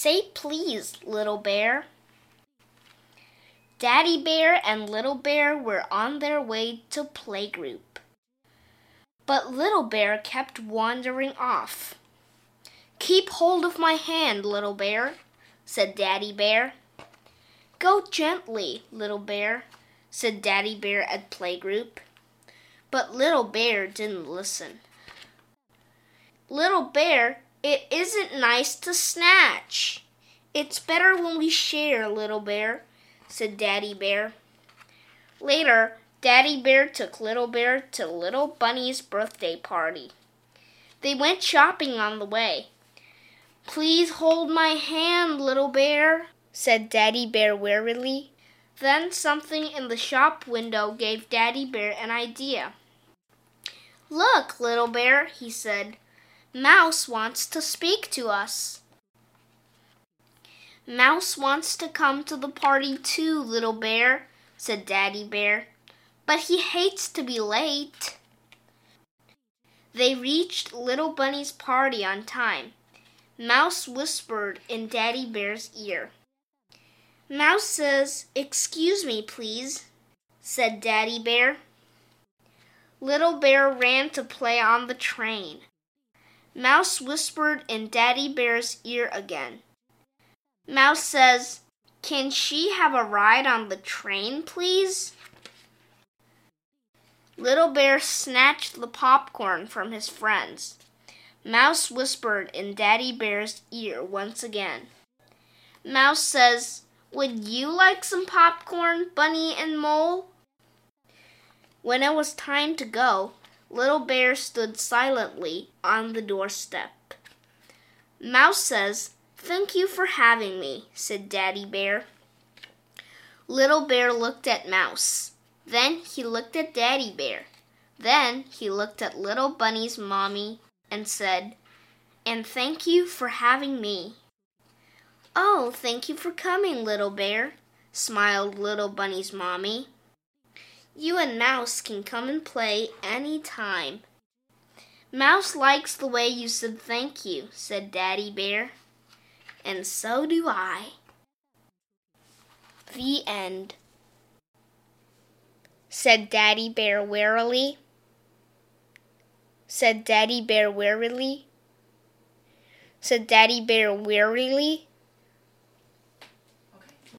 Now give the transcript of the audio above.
Say please, Little Bear. Daddy Bear and Little Bear were on their way to playgroup. But Little Bear kept wandering off. Keep hold of my hand, Little Bear, said Daddy Bear. Go gently, Little Bear, said Daddy Bear at playgroup. But Little Bear didn't listen. Little Bear, it isn't nice to snatch. It's better when we share, Little Bear, said Daddy Bear. Later, Daddy Bear took Little Bear to Little Bunny's birthday party. They went shopping on the way. Please hold my hand, Little Bear, said Daddy Bear wearily. Then something in the shop window gave Daddy Bear an idea. Look, Little Bear, he said. Mouse wants to speak to us. Mouse wants to come to the party too, Little Bear, said Daddy Bear. But he hates to be late. They reached Little Bunny's party on time. Mouse whispered in Daddy Bear's ear. Mouse says, Excuse me, please, said Daddy Bear. Little Bear ran to play on the train. Mouse whispered in Daddy Bear's ear again. Mouse says, Can she have a ride on the train, please? Little Bear snatched the popcorn from his friends. Mouse whispered in Daddy Bear's ear once again. Mouse says, Would you like some popcorn, Bunny and Mole? When it was time to go, Little Bear stood silently on the doorstep. Mouse says, Thank you for having me, said Daddy Bear. Little Bear looked at Mouse. Then he looked at Daddy Bear. Then he looked at Little Bunny's mommy and said, And thank you for having me. Oh, thank you for coming, Little Bear, smiled Little Bunny's mommy. You and Mouse can come and play any time. Mouse likes the way you said thank you, said Daddy Bear and so do I. The end, said Daddy Bear wearily. Said Daddy Bear wearily. Said Daddy Bear wearily.